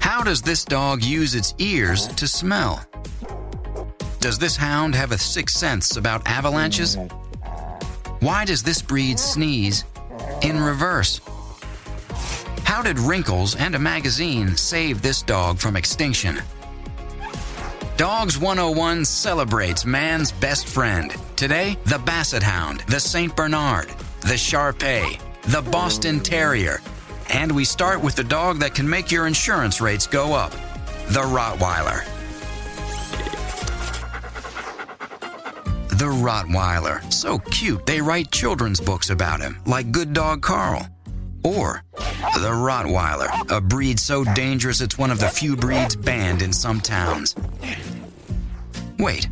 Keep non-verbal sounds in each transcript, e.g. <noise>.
How does this dog use its ears to smell? Does this hound have a sixth sense about avalanches? Why does this breed sneeze in reverse? How did Wrinkles and a magazine save this dog from extinction? Dogs 101 celebrates man's best friend. Today, the Basset Hound, the St. Bernard, the Shar Pei, the Boston Terrier, and we start with the dog that can make your insurance rates go up the Rottweiler. The Rottweiler. So cute, they write children's books about him, like Good Dog Carl. Or the Rottweiler, a breed so dangerous it's one of the few breeds banned in some towns. Wait,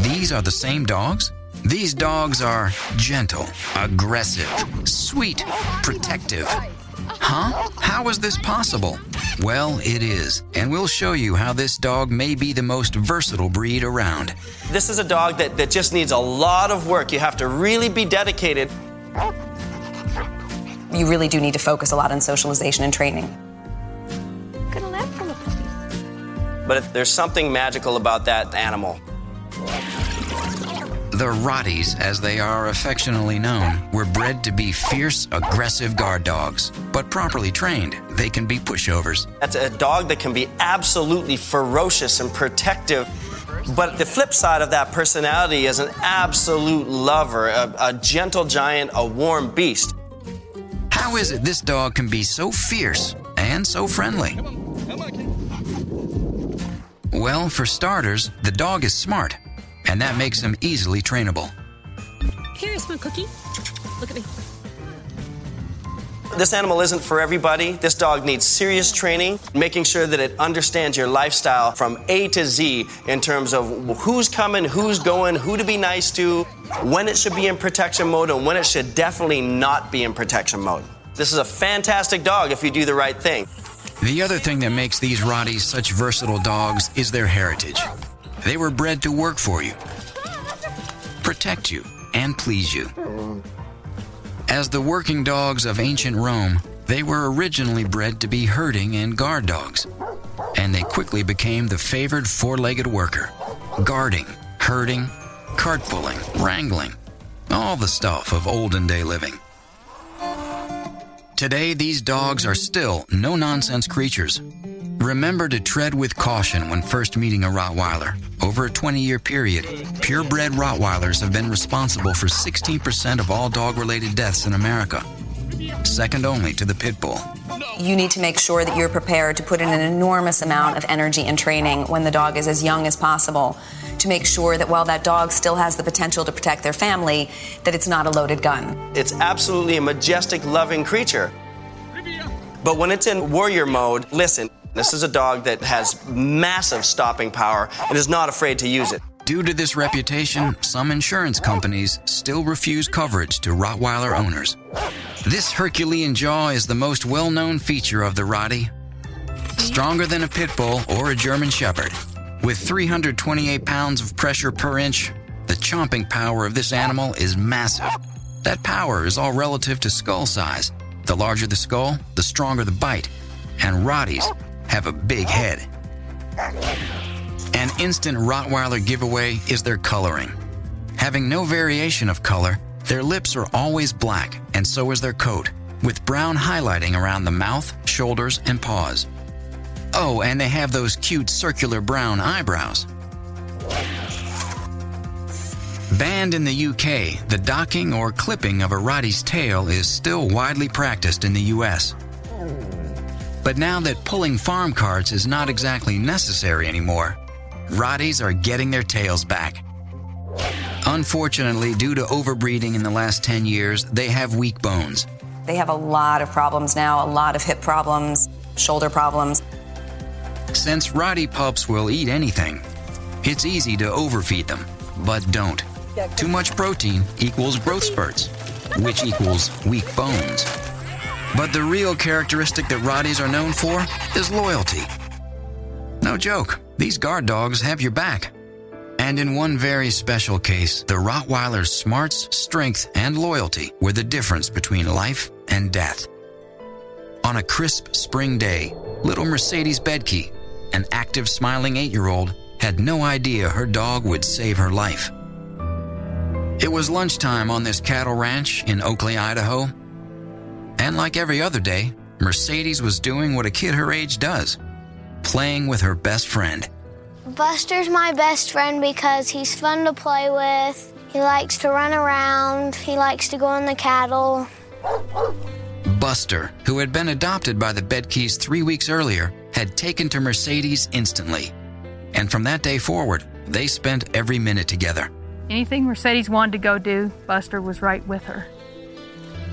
these are the same dogs? These dogs are gentle, aggressive, sweet, protective. Huh? How is this possible? Well, it is, and we'll show you how this dog may be the most versatile breed around. This is a dog that, that just needs a lot of work. You have to really be dedicated. You really do need to focus a lot on socialization and training. But there's something magical about that animal. The Rotties, as they are affectionately known, were bred to be fierce, aggressive guard dogs. But properly trained, they can be pushovers. That's a dog that can be absolutely ferocious and protective. But the flip side of that personality is an absolute lover, a, a gentle giant, a warm beast. How is it this dog can be so fierce and so friendly? Well, for starters, the dog is smart, and that makes them easily trainable. Here's my cookie. Look at me. This animal isn't for everybody. This dog needs serious training, making sure that it understands your lifestyle from A to Z in terms of who's coming, who's going, who to be nice to, when it should be in protection mode, and when it should definitely not be in protection mode. This is a fantastic dog if you do the right thing. The other thing that makes these Rotties such versatile dogs is their heritage. They were bred to work for you, protect you, and please you. As the working dogs of ancient Rome, they were originally bred to be herding and guard dogs, and they quickly became the favored four legged worker guarding, herding, cart pulling, wrangling, all the stuff of olden day living. Today, these dogs are still no nonsense creatures. Remember to tread with caution when first meeting a Rottweiler. Over a 20 year period, purebred Rottweilers have been responsible for 16% of all dog related deaths in America, second only to the Pit Bull. You need to make sure that you're prepared to put in an enormous amount of energy and training when the dog is as young as possible to make sure that while that dog still has the potential to protect their family, that it's not a loaded gun. It's absolutely a majestic, loving creature. But when it's in warrior mode, listen, this is a dog that has massive stopping power and is not afraid to use it. Due to this reputation, some insurance companies still refuse coverage to Rottweiler owners. This Herculean jaw is the most well known feature of the Rottie. Stronger than a pit bull or a German Shepherd. With 328 pounds of pressure per inch, the chomping power of this animal is massive. That power is all relative to skull size. The larger the skull, the stronger the bite. And Rotties have a big head. An instant Rottweiler giveaway is their coloring. Having no variation of color, their lips are always black, and so is their coat, with brown highlighting around the mouth, shoulders, and paws. Oh, and they have those cute circular brown eyebrows. Banned in the UK, the docking or clipping of a Rottie's tail is still widely practiced in the US. But now that pulling farm carts is not exactly necessary anymore, Rotties are getting their tails back. Unfortunately, due to overbreeding in the last 10 years, they have weak bones. They have a lot of problems now, a lot of hip problems, shoulder problems. Since Rottie pups will eat anything, it's easy to overfeed them, but don't. Too much protein equals growth spurts, which equals weak bones. But the real characteristic that Rotties are known for is loyalty. No joke, these guard dogs have your back. And in one very special case, the Rottweiler's smarts, strength, and loyalty were the difference between life and death. On a crisp spring day, little Mercedes Bedke, an active, smiling eight year old, had no idea her dog would save her life. It was lunchtime on this cattle ranch in Oakley, Idaho. And like every other day, Mercedes was doing what a kid her age does playing with her best friend. Buster's my best friend because he's fun to play with. He likes to run around. He likes to go on the cattle. Buster, who had been adopted by the Bedkes three weeks earlier, had taken to Mercedes instantly. And from that day forward, they spent every minute together. Anything Mercedes wanted to go do, Buster was right with her.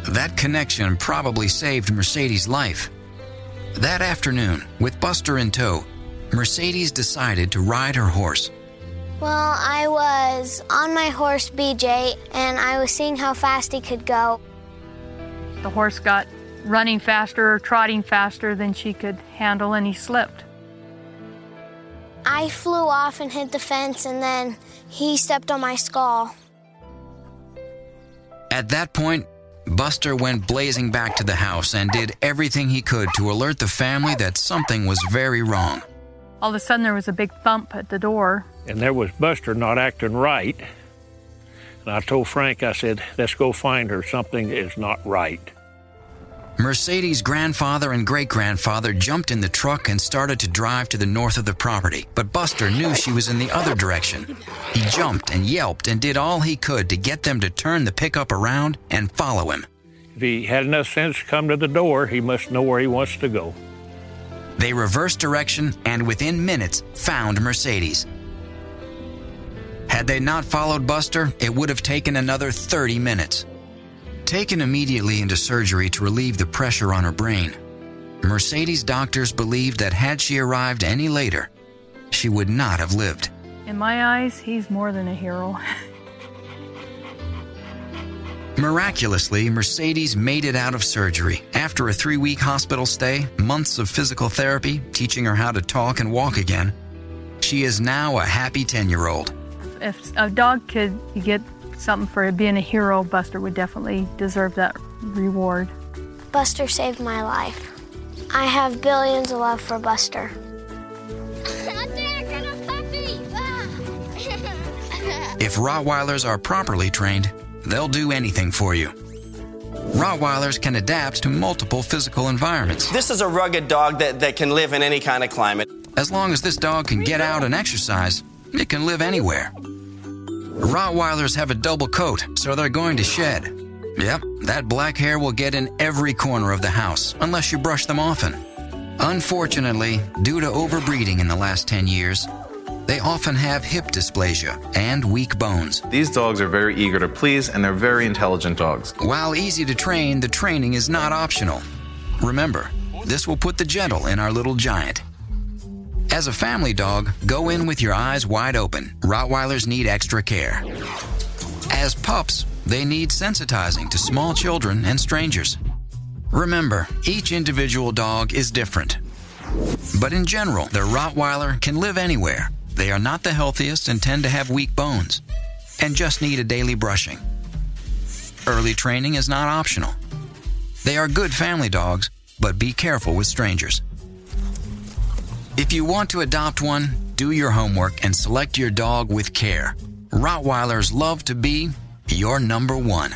That connection probably saved Mercedes' life. That afternoon, with Buster in tow, Mercedes decided to ride her horse. Well, I was on my horse BJ and I was seeing how fast he could go. The horse got running faster, trotting faster than she could handle, and he slipped. I flew off and hit the fence, and then he stepped on my skull. At that point, Buster went blazing back to the house and did everything he could to alert the family that something was very wrong. All of a sudden, there was a big thump at the door. And there was Buster not acting right. And I told Frank, I said, let's go find her. Something is not right. Mercedes' grandfather and great grandfather jumped in the truck and started to drive to the north of the property, but Buster knew she was in the other direction. He jumped and yelped and did all he could to get them to turn the pickup around and follow him. If he had enough sense to come to the door, he must know where he wants to go. They reversed direction and within minutes found Mercedes. Had they not followed Buster, it would have taken another 30 minutes. Taken immediately into surgery to relieve the pressure on her brain, Mercedes doctors believed that had she arrived any later, she would not have lived. In my eyes, he's more than a hero. <laughs> Miraculously, Mercedes made it out of surgery. After a three week hospital stay, months of physical therapy, teaching her how to talk and walk again, she is now a happy 10 year old. If a dog could get something for being a hero, Buster would definitely deserve that reward. Buster saved my life. I have billions of love for Buster. <laughs> If Rottweilers are properly trained, they'll do anything for you. Rottweilers can adapt to multiple physical environments. This is a rugged dog that, that can live in any kind of climate. As long as this dog can get out and exercise, it can live anywhere. Rottweilers have a double coat, so they're going to shed. Yep, that black hair will get in every corner of the house unless you brush them often. Unfortunately, due to overbreeding in the last 10 years, they often have hip dysplasia and weak bones. These dogs are very eager to please and they're very intelligent dogs. While easy to train, the training is not optional. Remember, this will put the gentle in our little giant. As a family dog, go in with your eyes wide open. Rottweilers need extra care. As pups, they need sensitizing to small children and strangers. Remember, each individual dog is different. But in general, the Rottweiler can live anywhere. They are not the healthiest and tend to have weak bones, and just need a daily brushing. Early training is not optional. They are good family dogs, but be careful with strangers. If you want to adopt one, do your homework and select your dog with care. Rottweilers love to be your number one.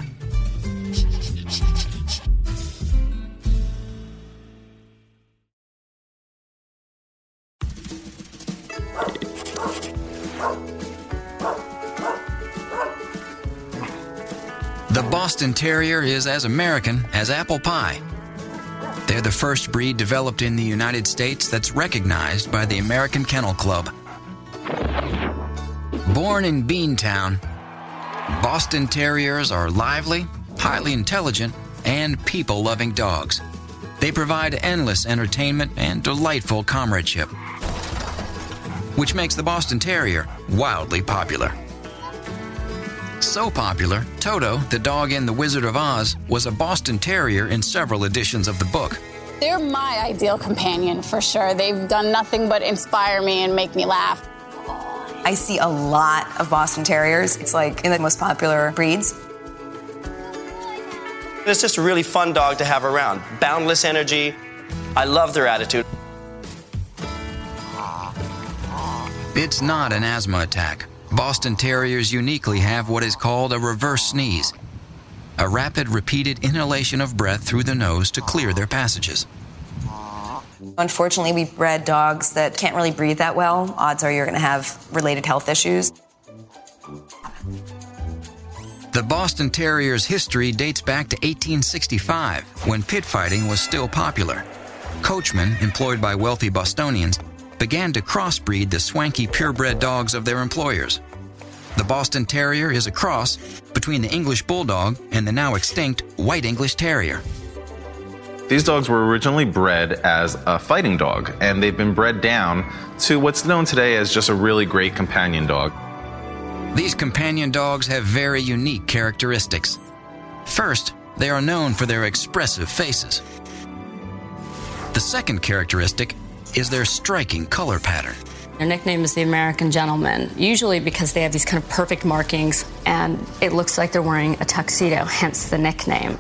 The Boston Terrier is as American as apple pie. They're the first breed developed in the United States that's recognized by the American Kennel Club. Born in Beantown, Boston Terriers are lively, highly intelligent, and people loving dogs. They provide endless entertainment and delightful comradeship, which makes the Boston Terrier wildly popular. So popular, Toto, the dog in The Wizard of Oz, was a Boston Terrier in several editions of the book. They're my ideal companion for sure. They've done nothing but inspire me and make me laugh. I see a lot of Boston Terriers. It's like in the most popular breeds. It's just a really fun dog to have around. Boundless energy, I love their attitude. It's not an asthma attack. Boston Terriers uniquely have what is called a reverse sneeze, a rapid, repeated inhalation of breath through the nose to clear their passages. Unfortunately, we've bred dogs that can't really breathe that well. Odds are you're going to have related health issues. The Boston Terrier's history dates back to 1865 when pit fighting was still popular. Coachmen, employed by wealthy Bostonians, began to crossbreed the swanky purebred dogs of their employers. The Boston Terrier is a cross between the English Bulldog and the now extinct White English Terrier. These dogs were originally bred as a fighting dog, and they've been bred down to what's known today as just a really great companion dog. These companion dogs have very unique characteristics. First, they are known for their expressive faces. The second characteristic is their striking color pattern. Their nickname is the American Gentleman, usually because they have these kind of perfect markings and it looks like they're wearing a tuxedo, hence the nickname.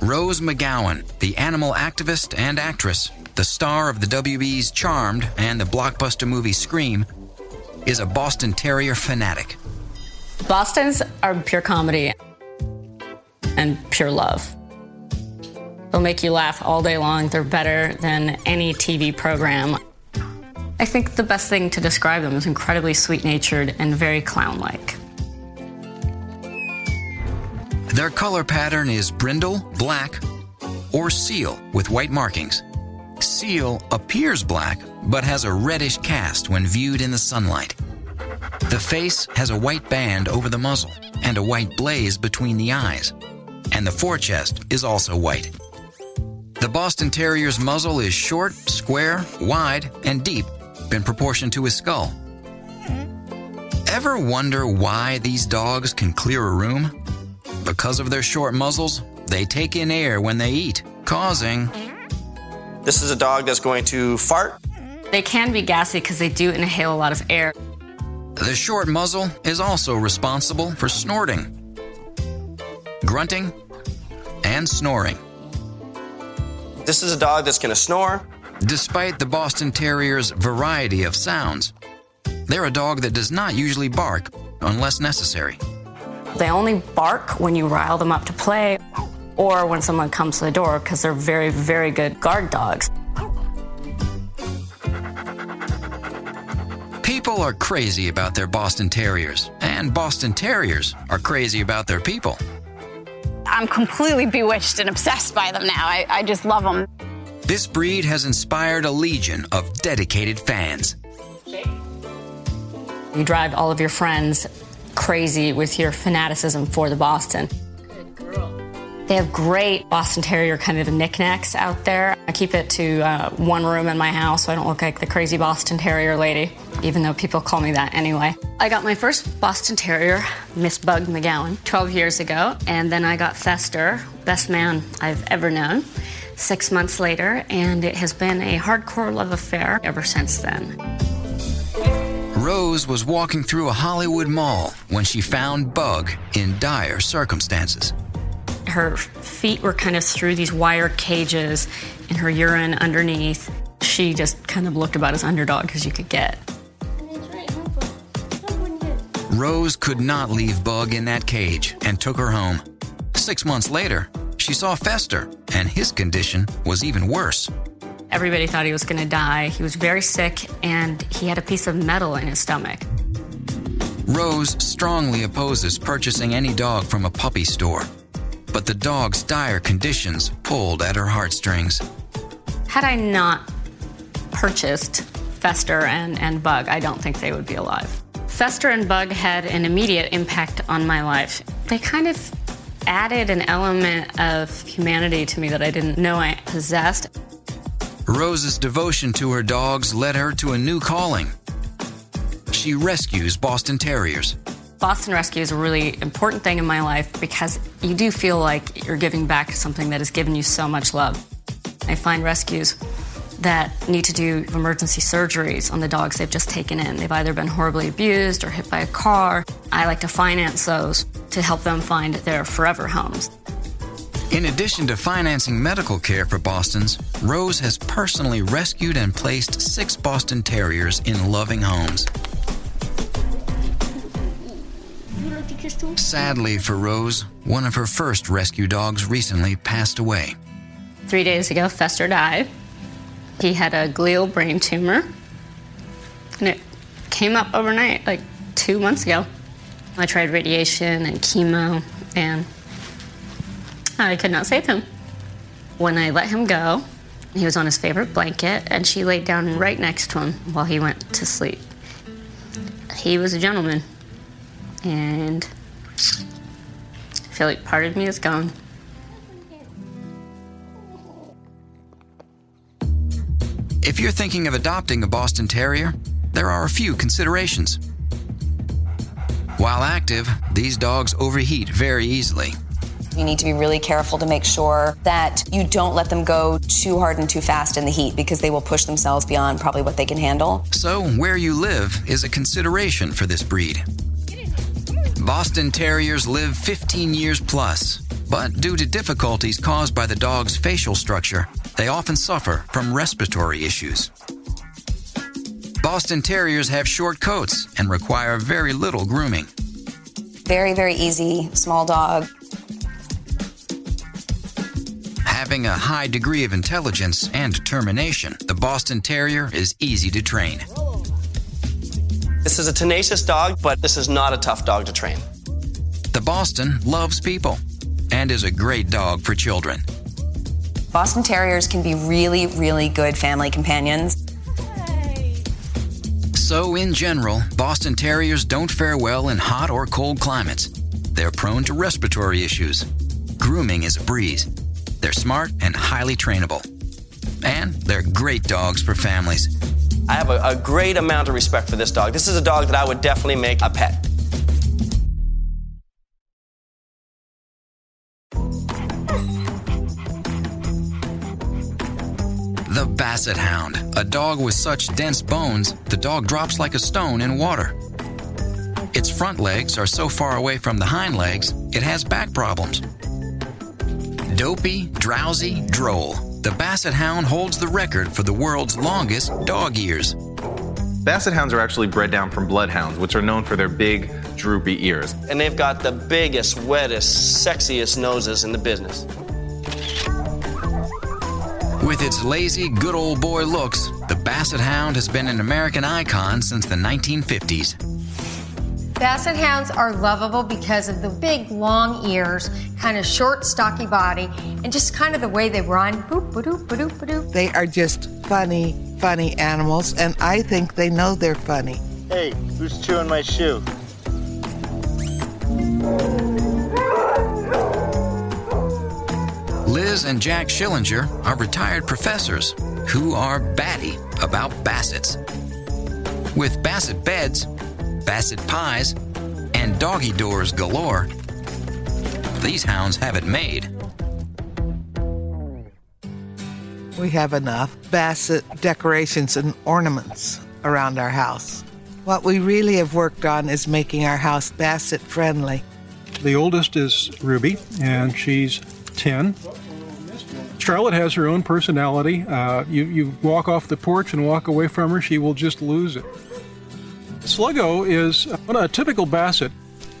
Rose McGowan, the animal activist and actress, the star of the WB's Charmed and the blockbuster movie Scream, is a Boston Terrier fanatic. Bostons are pure comedy and pure love. They'll make you laugh all day long. They're better than any TV program. I think the best thing to describe them is incredibly sweet natured and very clown like. Their color pattern is brindle, black, or seal with white markings. Seal appears black but has a reddish cast when viewed in the sunlight. The face has a white band over the muzzle and a white blaze between the eyes, and the forechest is also white. The Boston Terrier's muzzle is short, square, wide, and deep in proportion to his skull. Ever wonder why these dogs can clear a room? Because of their short muzzles, they take in air when they eat, causing. This is a dog that's going to fart. They can be gassy because they do inhale a lot of air. The short muzzle is also responsible for snorting, grunting, and snoring. This is a dog that's going to snore. Despite the Boston Terrier's variety of sounds, they're a dog that does not usually bark unless necessary. They only bark when you rile them up to play or when someone comes to the door because they're very, very good guard dogs. People are crazy about their Boston Terriers, and Boston Terriers are crazy about their people. I'm completely bewitched and obsessed by them now. I, I just love them. This breed has inspired a legion of dedicated fans. You drive all of your friends crazy with your fanaticism for the Boston. They have great Boston Terrier kind of knickknacks out there. I keep it to uh, one room in my house so I don't look like the crazy Boston Terrier lady, even though people call me that anyway. I got my first Boston Terrier, Miss Bug McGowan, 12 years ago, and then I got Fester, best man I've ever known, six months later, and it has been a hardcore love affair ever since then. Rose was walking through a Hollywood mall when she found Bug in dire circumstances. Her feet were kind of through these wire cages and her urine underneath. She just kind of looked about as underdog as you could get. Rose could not leave Bug in that cage and took her home. Six months later, she saw Fester, and his condition was even worse. Everybody thought he was going to die. He was very sick, and he had a piece of metal in his stomach. Rose strongly opposes purchasing any dog from a puppy store, but the dog's dire conditions pulled at her heartstrings. Had I not purchased Fester and, and Bug, I don't think they would be alive. Fester and Bug had an immediate impact on my life. They kind of added an element of humanity to me that I didn't know I possessed. Rose's devotion to her dogs led her to a new calling. She rescues Boston Terriers. Boston Rescue is a really important thing in my life because you do feel like you're giving back something that has given you so much love. I find rescues that need to do emergency surgeries on the dogs they've just taken in. They've either been horribly abused or hit by a car. I like to finance those to help them find their forever homes. In addition to financing medical care for Bostons, Rose has personally rescued and placed six Boston Terriers in loving homes. Sadly for Rose, one of her first rescue dogs recently passed away. Three days ago, Fester died. He had a glial brain tumor, and it came up overnight, like two months ago. I tried radiation and chemo, and I could not save him. When I let him go, he was on his favorite blanket, and she laid down right next to him while he went to sleep. He was a gentleman, and I feel like part of me is gone. If you're thinking of adopting a Boston Terrier, there are a few considerations. While active, these dogs overheat very easily. You need to be really careful to make sure that you don't let them go too hard and too fast in the heat because they will push themselves beyond probably what they can handle. So, where you live is a consideration for this breed. Boston Terriers live 15 years plus, but due to difficulties caused by the dog's facial structure, they often suffer from respiratory issues. Boston Terriers have short coats and require very little grooming. Very, very easy, small dog. Having a high degree of intelligence and determination, the Boston Terrier is easy to train. This is a tenacious dog, but this is not a tough dog to train. The Boston loves people and is a great dog for children. Boston Terriers can be really, really good family companions. So, in general, Boston Terriers don't fare well in hot or cold climates. They're prone to respiratory issues. Grooming is a breeze. They're smart and highly trainable. And they're great dogs for families. I have a, a great amount of respect for this dog. This is a dog that I would definitely make a pet. The Basset Hound, a dog with such dense bones, the dog drops like a stone in water. Its front legs are so far away from the hind legs, it has back problems. Dopey, drowsy, droll. The Basset Hound holds the record for the world's longest dog ears. Basset hounds are actually bred down from bloodhounds, which are known for their big, droopy ears. And they've got the biggest, wettest, sexiest noses in the business. With its lazy, good old boy looks, the Basset Hound has been an American icon since the 1950s. Basset Hounds are lovable because of the big, long ears, kind of short, stocky body, and just kind of the way they run. Boop, ba-doop, ba-doop, ba-doop. They are just funny, funny animals, and I think they know they're funny. Hey, who's chewing my shoe? Liz and Jack Schillinger are retired professors who are batty about bassets. With basset beds, basset pies, and doggy doors galore, these hounds have it made. We have enough basset decorations and ornaments around our house. What we really have worked on is making our house basset friendly. The oldest is Ruby, and she's 10. Charlotte has her own personality. Uh, you, you walk off the porch and walk away from her, she will just lose it. Sluggo is a typical basset.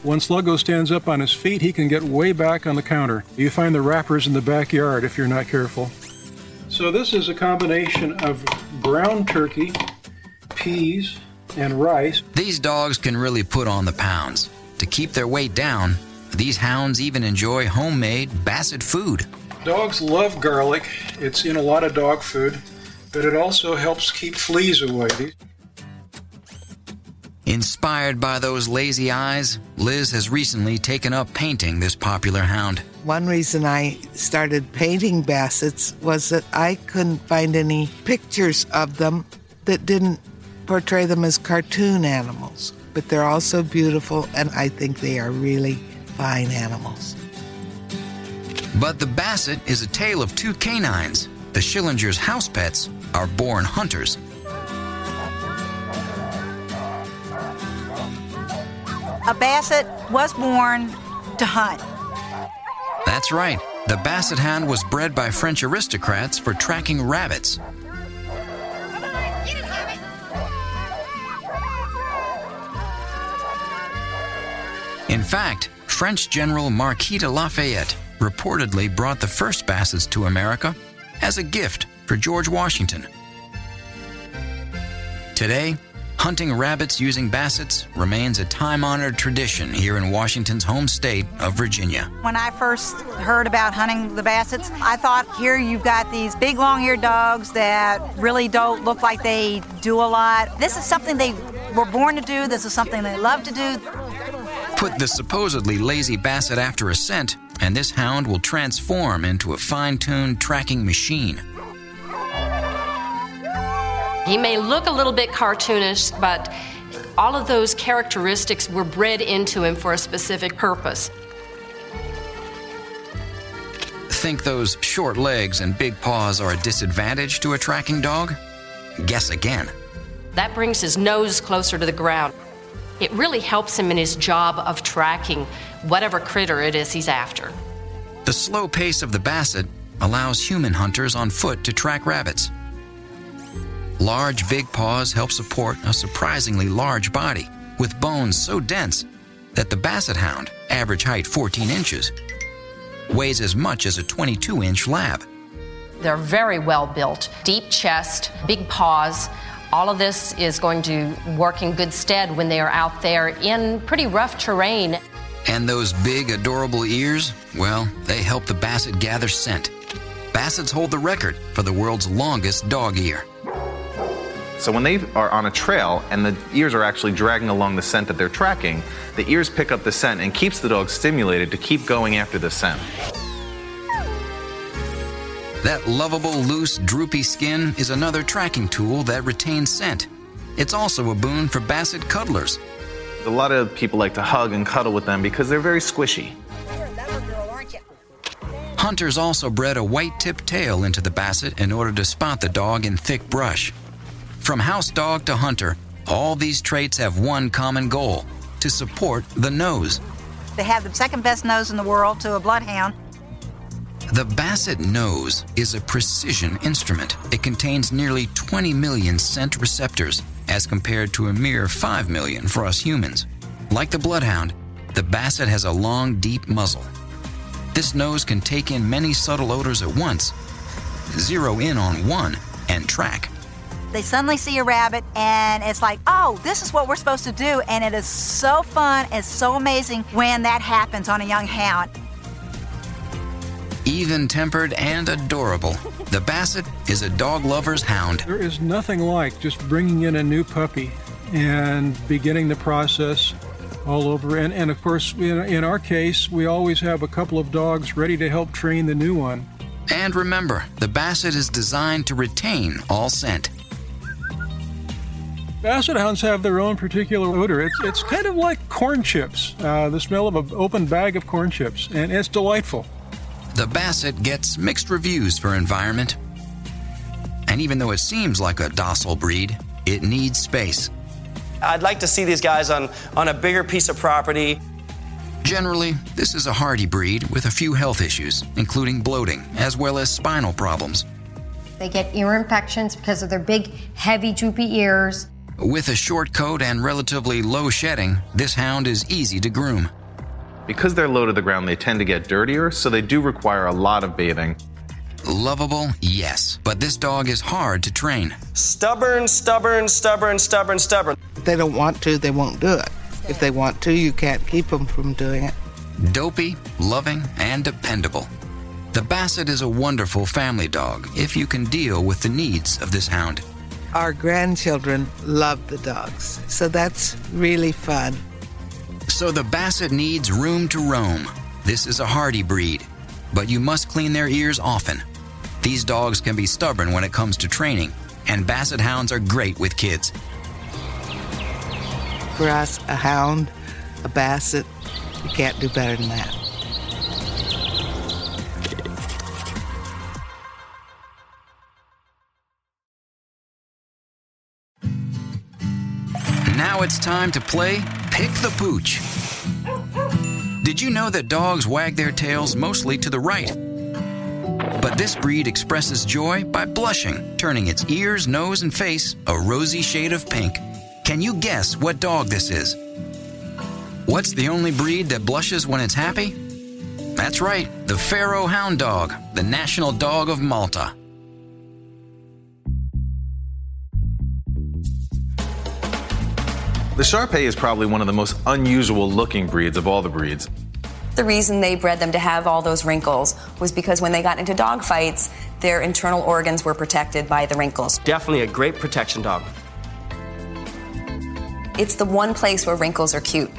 When Sluggo stands up on his feet, he can get way back on the counter. You find the wrappers in the backyard if you're not careful. So, this is a combination of brown turkey, peas, and rice. These dogs can really put on the pounds. To keep their weight down, these hounds even enjoy homemade basset food. Dogs love garlic. It's in a lot of dog food, but it also helps keep fleas away. Inspired by those lazy eyes, Liz has recently taken up painting this popular hound. One reason I started painting bassets was that I couldn't find any pictures of them that didn't portray them as cartoon animals. But they're also beautiful, and I think they are really fine animals. But the Basset is a tale of two canines. The Schillingers' house pets are born hunters. A Basset was born to hunt. That's right. The Basset Hound was bred by French aristocrats for tracking rabbits. In fact, French General Marquis de Lafayette reportedly brought the first Bassets to America as a gift for George Washington. Today, hunting rabbits using Bassets remains a time honored tradition here in Washington's home state of Virginia. When I first heard about hunting the Bassets, I thought here you've got these big long eared dogs that really don't look like they do a lot. This is something they were born to do, this is something they love to do. Put the supposedly lazy Basset after a scent, and this hound will transform into a fine tuned tracking machine. He may look a little bit cartoonish, but all of those characteristics were bred into him for a specific purpose. Think those short legs and big paws are a disadvantage to a tracking dog? Guess again. That brings his nose closer to the ground. It really helps him in his job of tracking whatever critter it is he's after. The slow pace of the Basset allows human hunters on foot to track rabbits. Large, big paws help support a surprisingly large body with bones so dense that the Basset Hound, average height 14 inches, weighs as much as a 22 inch lab. They're very well built, deep chest, big paws. All of this is going to work in good stead when they are out there in pretty rough terrain. And those big, adorable ears, well, they help the Basset gather scent. Bassets hold the record for the world's longest dog ear. So when they are on a trail and the ears are actually dragging along the scent that they're tracking, the ears pick up the scent and keeps the dog stimulated to keep going after the scent. That lovable, loose, droopy skin is another tracking tool that retains scent. It's also a boon for Basset cuddlers. A lot of people like to hug and cuddle with them because they're very squishy. Hunters also bred a white tipped tail into the Basset in order to spot the dog in thick brush. From house dog to hunter, all these traits have one common goal to support the nose. They have the second best nose in the world to a bloodhound. The Basset nose is a precision instrument. It contains nearly 20 million scent receptors, as compared to a mere 5 million for us humans. Like the Bloodhound, the Basset has a long, deep muzzle. This nose can take in many subtle odors at once, zero in on one, and track. They suddenly see a rabbit and it's like, oh, this is what we're supposed to do. And it is so fun, it's so amazing when that happens on a young hound. Even tempered and adorable, the Basset is a dog lover's hound. There is nothing like just bringing in a new puppy and beginning the process all over. And, and of course, in, in our case, we always have a couple of dogs ready to help train the new one. And remember, the Basset is designed to retain all scent. Basset hounds have their own particular odor. It's, it's kind of like corn chips, uh, the smell of an open bag of corn chips, and it's delightful. The Basset gets mixed reviews for environment. And even though it seems like a docile breed, it needs space. I'd like to see these guys on, on a bigger piece of property. Generally, this is a hardy breed with a few health issues, including bloating, as well as spinal problems. They get ear infections because of their big, heavy, droopy ears. With a short coat and relatively low shedding, this hound is easy to groom. Because they're low to the ground, they tend to get dirtier, so they do require a lot of bathing. Lovable, yes, but this dog is hard to train. Stubborn, stubborn, stubborn, stubborn, stubborn. If they don't want to, they won't do it. If they want to, you can't keep them from doing it. Dopey, loving, and dependable. The Basset is a wonderful family dog if you can deal with the needs of this hound. Our grandchildren love the dogs, so that's really fun. So the Basset needs room to roam. This is a hardy breed, but you must clean their ears often. These dogs can be stubborn when it comes to training, and Basset hounds are great with kids. For us, a hound, a basset, you can't do better than that. Now it's time to play Pick the Pooch. Did you know that dogs wag their tails mostly to the right? But this breed expresses joy by blushing, turning its ears, nose, and face a rosy shade of pink. Can you guess what dog this is? What's the only breed that blushes when it's happy? That's right, the Pharaoh Hound Dog, the national dog of Malta. The Shar Pei is probably one of the most unusual looking breeds of all the breeds. The reason they bred them to have all those wrinkles was because when they got into dog fights, their internal organs were protected by the wrinkles. Definitely a great protection dog. It's the one place where wrinkles are cute,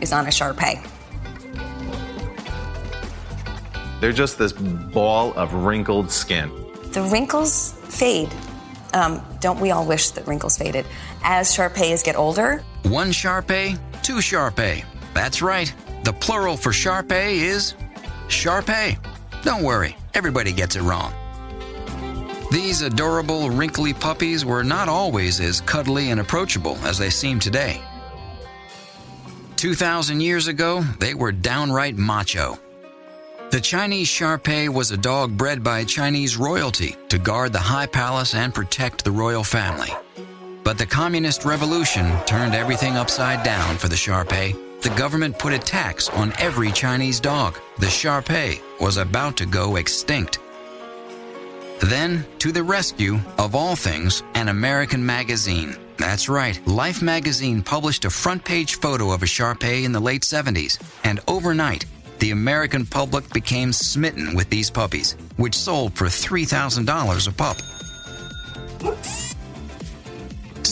is on a Shar Pei. They're just this ball of wrinkled skin. The wrinkles fade. Um, don't we all wish that wrinkles faded? As Shar Peis get older, One Shar Pei, two Shar Pei. That's right. The plural for Shar Pei is Shar Pei. Don't worry, everybody gets it wrong. These adorable, wrinkly puppies were not always as cuddly and approachable as they seem today. 2,000 years ago, they were downright macho. The Chinese Shar Pei was a dog bred by Chinese royalty to guard the high palace and protect the royal family. But the communist revolution turned everything upside down for the Shar Pei. The government put a tax on every Chinese dog. The Shar Pei was about to go extinct. Then, to the rescue, of all things, an American magazine. That's right, Life magazine published a front page photo of a Shar Pei in the late 70s, and overnight, the American public became smitten with these puppies, which sold for $3,000 a pup.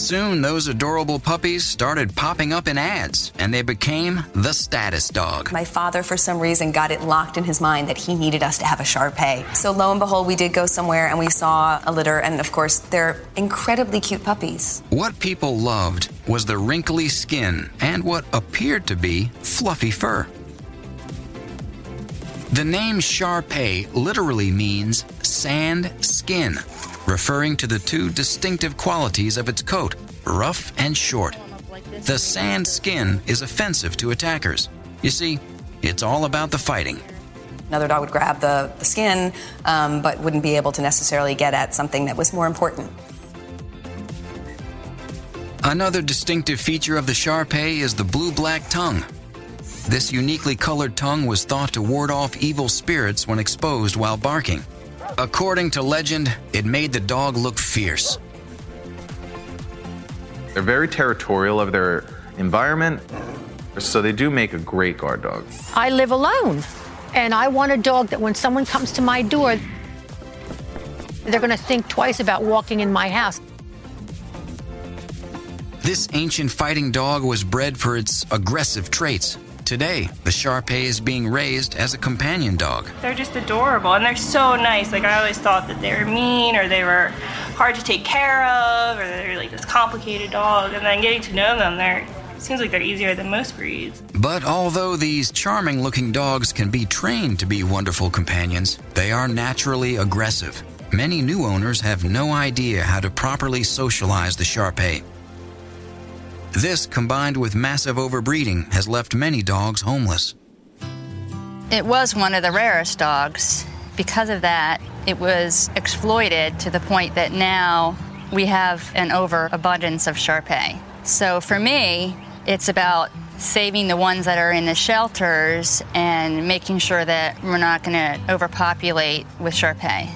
Soon, those adorable puppies started popping up in ads, and they became the status dog. my father, for some reason, got it locked in his mind that he needed us to have a Shar Pei. So lo and behold, we did go somewhere and we saw a litter, and of course, they're incredibly cute puppies. What people loved was the wrinkly skin and what appeared to be fluffy fur. The name Shar Pei literally means sand skin, referring to the two distinctive qualities of its coat, rough and short. The sand skin is offensive to attackers. You see, it's all about the fighting. Another dog would grab the, the skin, um, but wouldn't be able to necessarily get at something that was more important. Another distinctive feature of the Shar Pei is the blue black tongue. This uniquely colored tongue was thought to ward off evil spirits when exposed while barking. According to legend, it made the dog look fierce. They're very territorial of their environment, so they do make a great guard dog. I live alone, and I want a dog that when someone comes to my door, they're going to think twice about walking in my house. This ancient fighting dog was bred for its aggressive traits. Today, the Shar Pei is being raised as a companion dog. They're just adorable and they're so nice. Like I always thought that they were mean or they were hard to take care of or they're like this complicated dog. And then getting to know them, they're seems like they're easier than most breeds. But although these charming looking dogs can be trained to be wonderful companions, they are naturally aggressive. Many new owners have no idea how to properly socialize the Shar Pei. This, combined with massive overbreeding, has left many dogs homeless. It was one of the rarest dogs. Because of that, it was exploited to the point that now we have an overabundance of Shar Pei. So for me, it's about saving the ones that are in the shelters and making sure that we're not going to overpopulate with Shar Pei.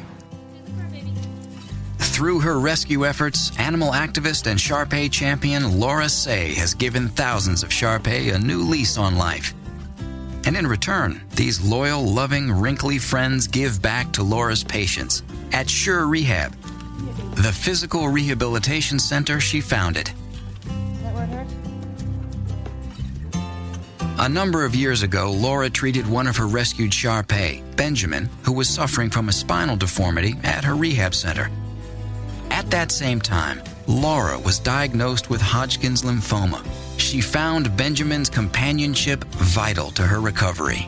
Through her rescue efforts, animal activist and Shar Pei champion Laura Say has given thousands of Shar Pei a new lease on life. And in return, these loyal, loving, wrinkly friends give back to Laura's patients at Sure Rehab, the physical rehabilitation center she founded. A number of years ago, Laura treated one of her rescued Shar Pei, Benjamin, who was suffering from a spinal deformity at her rehab center. At that same time, Laura was diagnosed with Hodgkin's lymphoma. She found Benjamin's companionship vital to her recovery.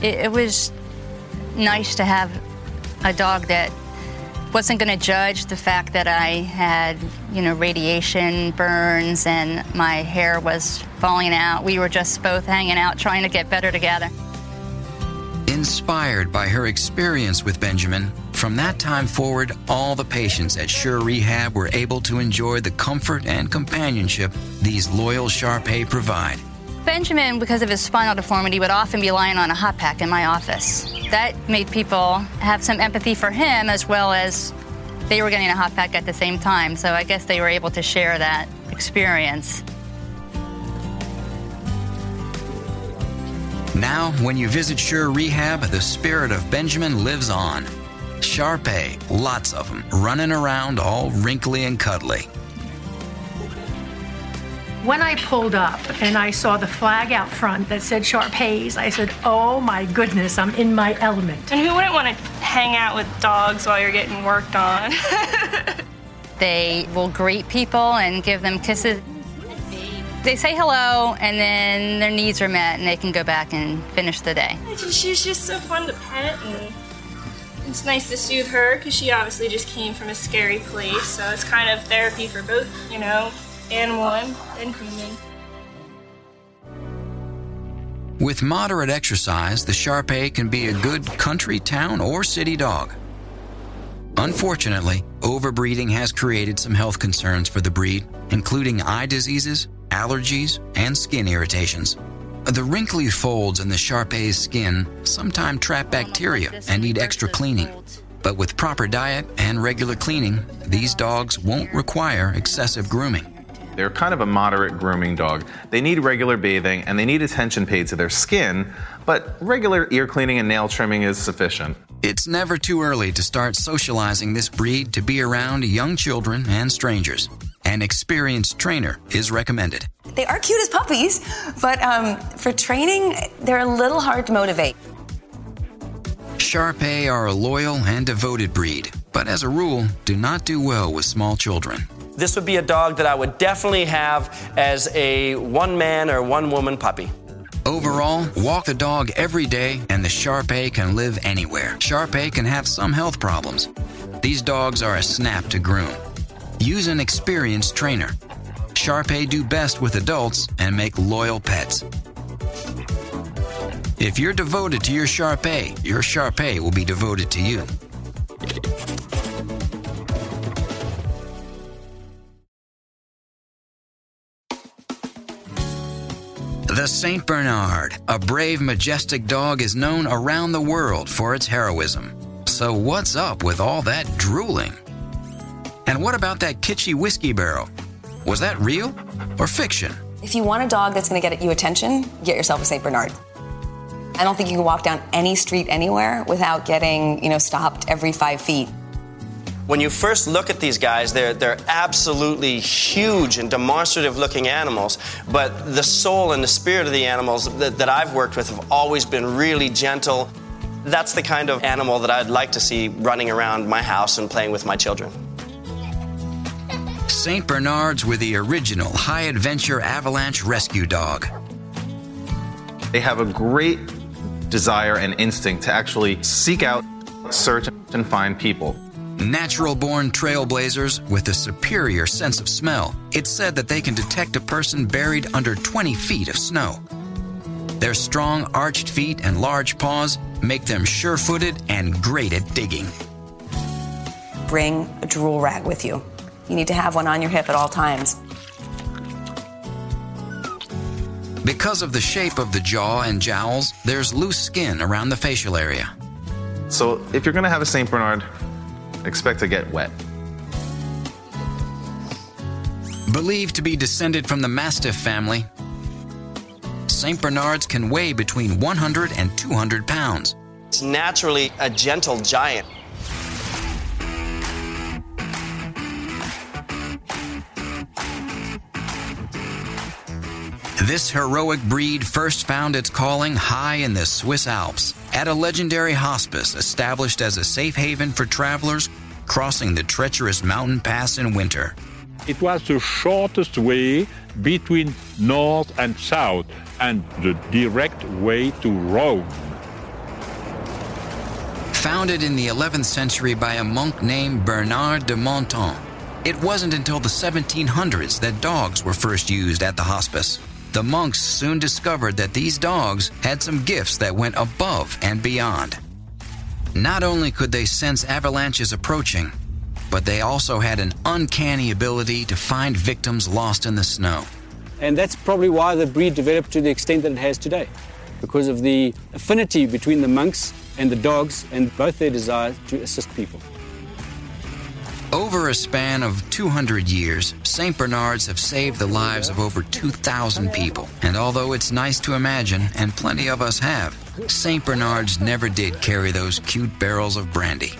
It, it was nice to have a dog that wasn't going to judge the fact that I had, you know, radiation burns and my hair was falling out. We were just both hanging out trying to get better together. Inspired by her experience with Benjamin, from that time forward, all the patients at Sure Rehab were able to enjoy the comfort and companionship these loyal Shar Pei provide. Benjamin, because of his spinal deformity, would often be lying on a hot pack in my office. That made people have some empathy for him as well as they were getting a hot pack at the same time. So I guess they were able to share that experience. Now, when you visit Sure Rehab, the spirit of Benjamin lives on. Shar Pei, lots of them, running around all wrinkly and cuddly. When I pulled up and I saw the flag out front that said Shar Pei's, I said, oh my goodness, I'm in my element. And who wouldn't want to hang out with dogs while you're getting worked on? <laughs> They will greet people and give them kisses. They say hello, and then their needs are met, and they can go back and finish the day. She's just so fun to pet, and it's nice to soothe her because she obviously just came from a scary place. So it's kind of therapy for both, you know, animal and, and human. With moderate exercise, the Shar Pei can be a good country, town, or city dog. Unfortunately, overbreeding has created some health concerns for the breed, including eye diseases, allergies, and skin irritations. The wrinkly folds in the Shar Pei's skin sometimes trap bacteria and need extra cleaning. But with proper diet and regular cleaning, these dogs won't require excessive grooming. They're kind of a moderate grooming dog. They need regular bathing and they need attention paid to their skin, but regular ear cleaning and nail trimming is sufficient. It's never too early to start socializing this breed to be around young children and strangers. An experienced trainer is recommended. They are cute as puppies, but um, for training, they're a little hard to motivate. Shar Pei are a loyal and devoted breed, but as a rule, do not do well with small children. This would be a dog that I would definitely have as a one man or one woman puppy. Overall, walk the dog every day and the Shar Pei can live anywhere. Shar Pei can have some health problems. These dogs are a snap to groom. Use an experienced trainer. Shar Pei do best with adults and make loyal pets. If you're devoted to your Shar Pei, your Shar Pei will be devoted to you. The St. Bernard, a brave, majestic dog, is known around the world for its heroism. So, what's up with all that drooling? And what about that kitschy whiskey barrel? Was that real or fiction? If you want a dog that's going to get you attention, get yourself a St. Bernard. I don't think you can walk down any street anywhere without getting, you know, stopped every five feet. When you first look at these guys, they're, they're absolutely huge and demonstrative looking animals, but the soul and the spirit of the animals that, that I've worked with have always been really gentle. That's the kind of animal that I'd like to see running around my house and playing with my children. St. Bernards were the original high adventure avalanche rescue dog. They have a great desire and instinct to actually seek out, search, and find people. Natural born trailblazers with a superior sense of smell. It's said that they can detect a person buried under 20 feet of snow. Their strong, arched feet and large paws make them sure footed and great at digging. Bring a drool rag with you. You need to have one on your hip at all times. Because of the shape of the jaw and jowls, there's loose skin around the facial area. So if you're going to have a St. Bernard, expect to get wet. Believed to be descended from the Mastiff family, St. Bernards can weigh between 100 and 200 pounds. It's naturally a gentle giant. This heroic breed first found its calling high in the Swiss Alps at a legendary hospice established as a safe haven for travelers crossing the treacherous mountain pass in winter. It was the shortest way between north and south and the direct way to Rome. Founded in the 11th century by a monk named Bernard de Menthon, it wasn't until the 1700s that dogs were first used at the hospice. The monks soon discovered that these dogs had some gifts that went above and beyond. Not only could they sense avalanches approaching, but they also had an uncanny ability to find victims lost in the snow. And that's probably why the breed developed to the extent that it has today, because of the affinity between the monks and the dogs and both their desire to assist people. Over a span of 200 years, St. Bernards have saved the lives of over 2,000 people. And although it's nice to imagine, and plenty of us have, St. Bernards never did carry those cute barrels of brandy.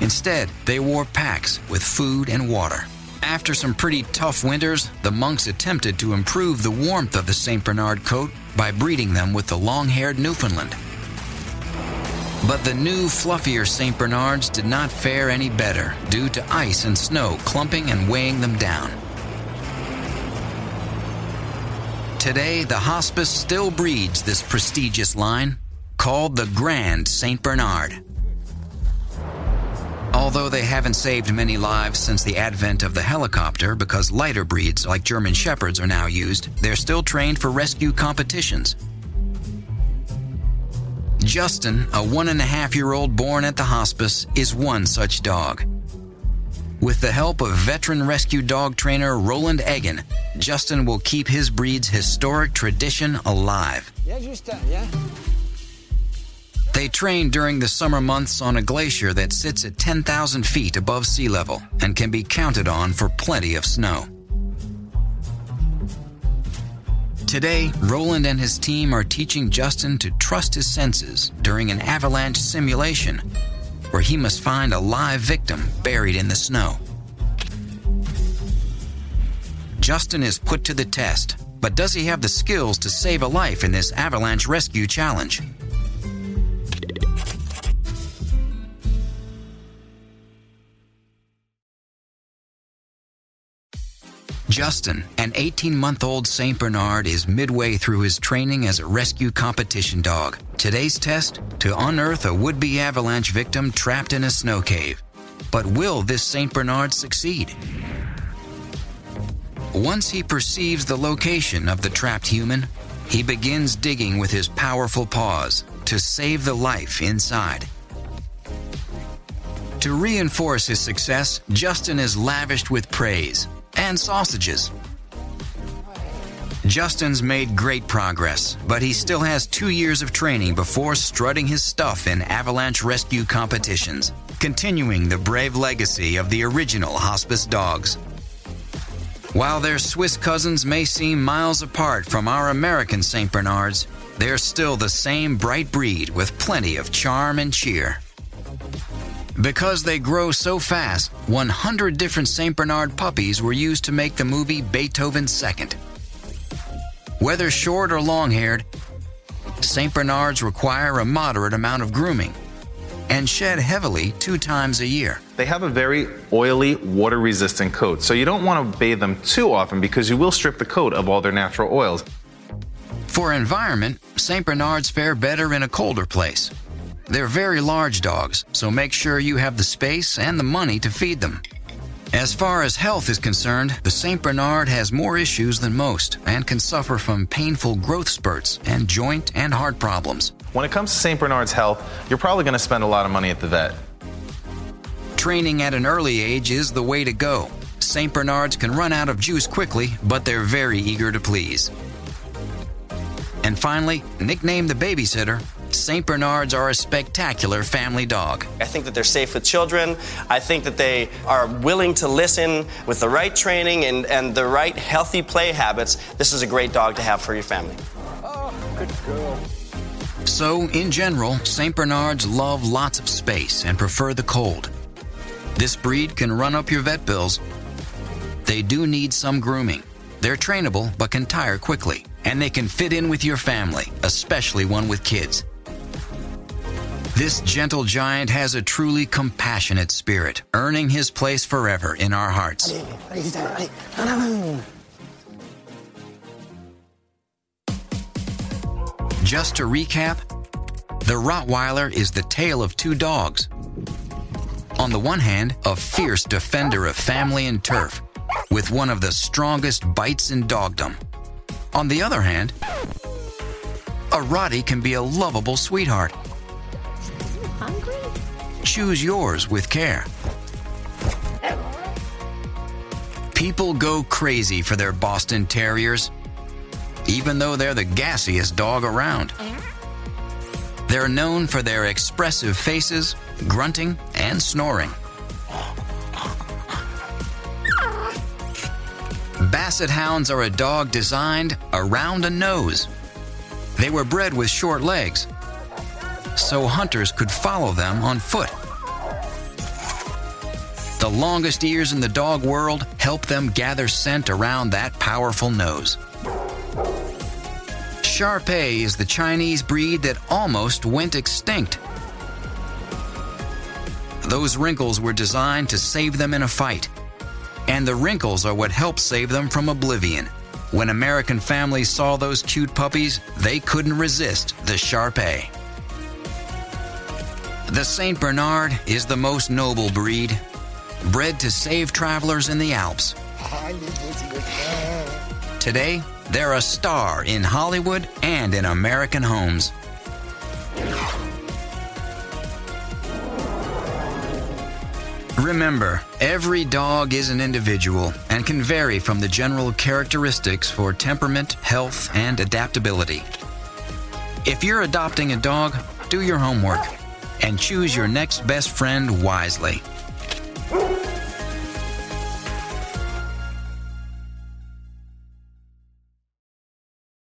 Instead, they wore packs with food and water. After some pretty tough winters, the monks attempted to improve the warmth of the St. Bernard coat by breeding them with the long haired Newfoundland. But the new, fluffier St. Bernards did not fare any better due to ice and snow clumping and weighing them down. Today, the hospice still breeds this prestigious line called the Grand St. Bernard. Although they haven't saved many lives since the advent of the helicopter because lighter breeds like German Shepherds are now used, they're still trained for rescue competitions. Justin, a one and a half year old born at the hospice, is one such dog. With the help of veteran rescue dog trainer Roland Egan, Justin will keep his breed's historic tradition alive. Yeah, just yeah. They train during the summer months on a glacier that sits at 10,000 feet above sea level and can be counted on for plenty of snow. Today, Roland and his team are teaching Justin to trust his senses during an avalanche simulation where he must find a live victim buried in the snow. Justin is put to the test, but does he have the skills to save a life in this avalanche rescue challenge? Justin, an 18 month old St. Bernard, is midway through his training as a rescue competition dog. Today's test to unearth a would be avalanche victim trapped in a snow cave. But will this St. Bernard succeed? Once he perceives the location of the trapped human, he begins digging with his powerful paws to save the life inside. To reinforce his success, Justin is lavished with praise and sausages. Justin's made great progress, but he still has two years of training before strutting his stuff in avalanche rescue competitions, continuing the brave legacy of the original hospice dogs. While their Swiss cousins may seem miles apart from our American St. Bernards, they're still the same bright breed with plenty of charm and cheer. Because they grow so fast, 100 different St. Bernard puppies were used to make the movie Beethoven's Second. Whether short or long haired, St. Bernards require a moderate amount of grooming and shed heavily two times a year. They have a very oily, water resistant coat, so you don't want to bathe them too often because you will strip the coat of all their natural oils. For environment, St. Bernards fare better in a colder place. They're very large dogs, so make sure you have the space and the money to feed them. As far as health is concerned, the St. Bernard has more issues than most and can suffer from painful growth spurts and joint and heart problems. When it comes to St. Bernard's health, you're probably going to spend a lot of money at the vet. Training at an early age is the way to go. St. Bernards can run out of juice quickly, but they're very eager to please. And finally, nickname the babysitter, St. Bernards are a spectacular family dog. I think that they're safe with children. I think that they are willing to listen with the right training and, and the right healthy play habits. This is a great dog to have for your family. Oh, good girl. So, in general, St. Bernards love lots of space and prefer the cold. This breed can run up your vet bills. They do need some grooming. They're trainable but can tire quickly, and they can fit in with your family, especially one with kids. This gentle giant has a truly compassionate spirit, earning his place forever in our hearts. Just to recap, the Rottweiler is the tale of two dogs. On the one hand, a fierce defender of family and turf, with one of the strongest bites in dogdom. On the other hand, a Rottie can be a lovable sweetheart. Choose yours with care. People go crazy for their Boston Terriers, even though they're the gassiest dog around. They're known for their expressive faces, grunting, and snoring. Basset Hounds are a dog designed around a nose. They were bred with short legs, so hunters could follow them on foot. The longest ears in the dog world help them gather scent around that powerful nose. Shar Pei is the Chinese breed that almost went extinct. Those wrinkles were designed to save them in a fight. And the wrinkles are what helped save them from oblivion. When American families saw those cute puppies, they couldn't resist the Shar Pei. The St. Bernard is the most noble breed, bred to save travelers in the Alps. Today, they're a star in Hollywood and in American homes. Remember, every dog is an individual and can vary from the general characteristics for temperament, health, and adaptability. If you're adopting a dog, do your homework and choose your next best friend wisely.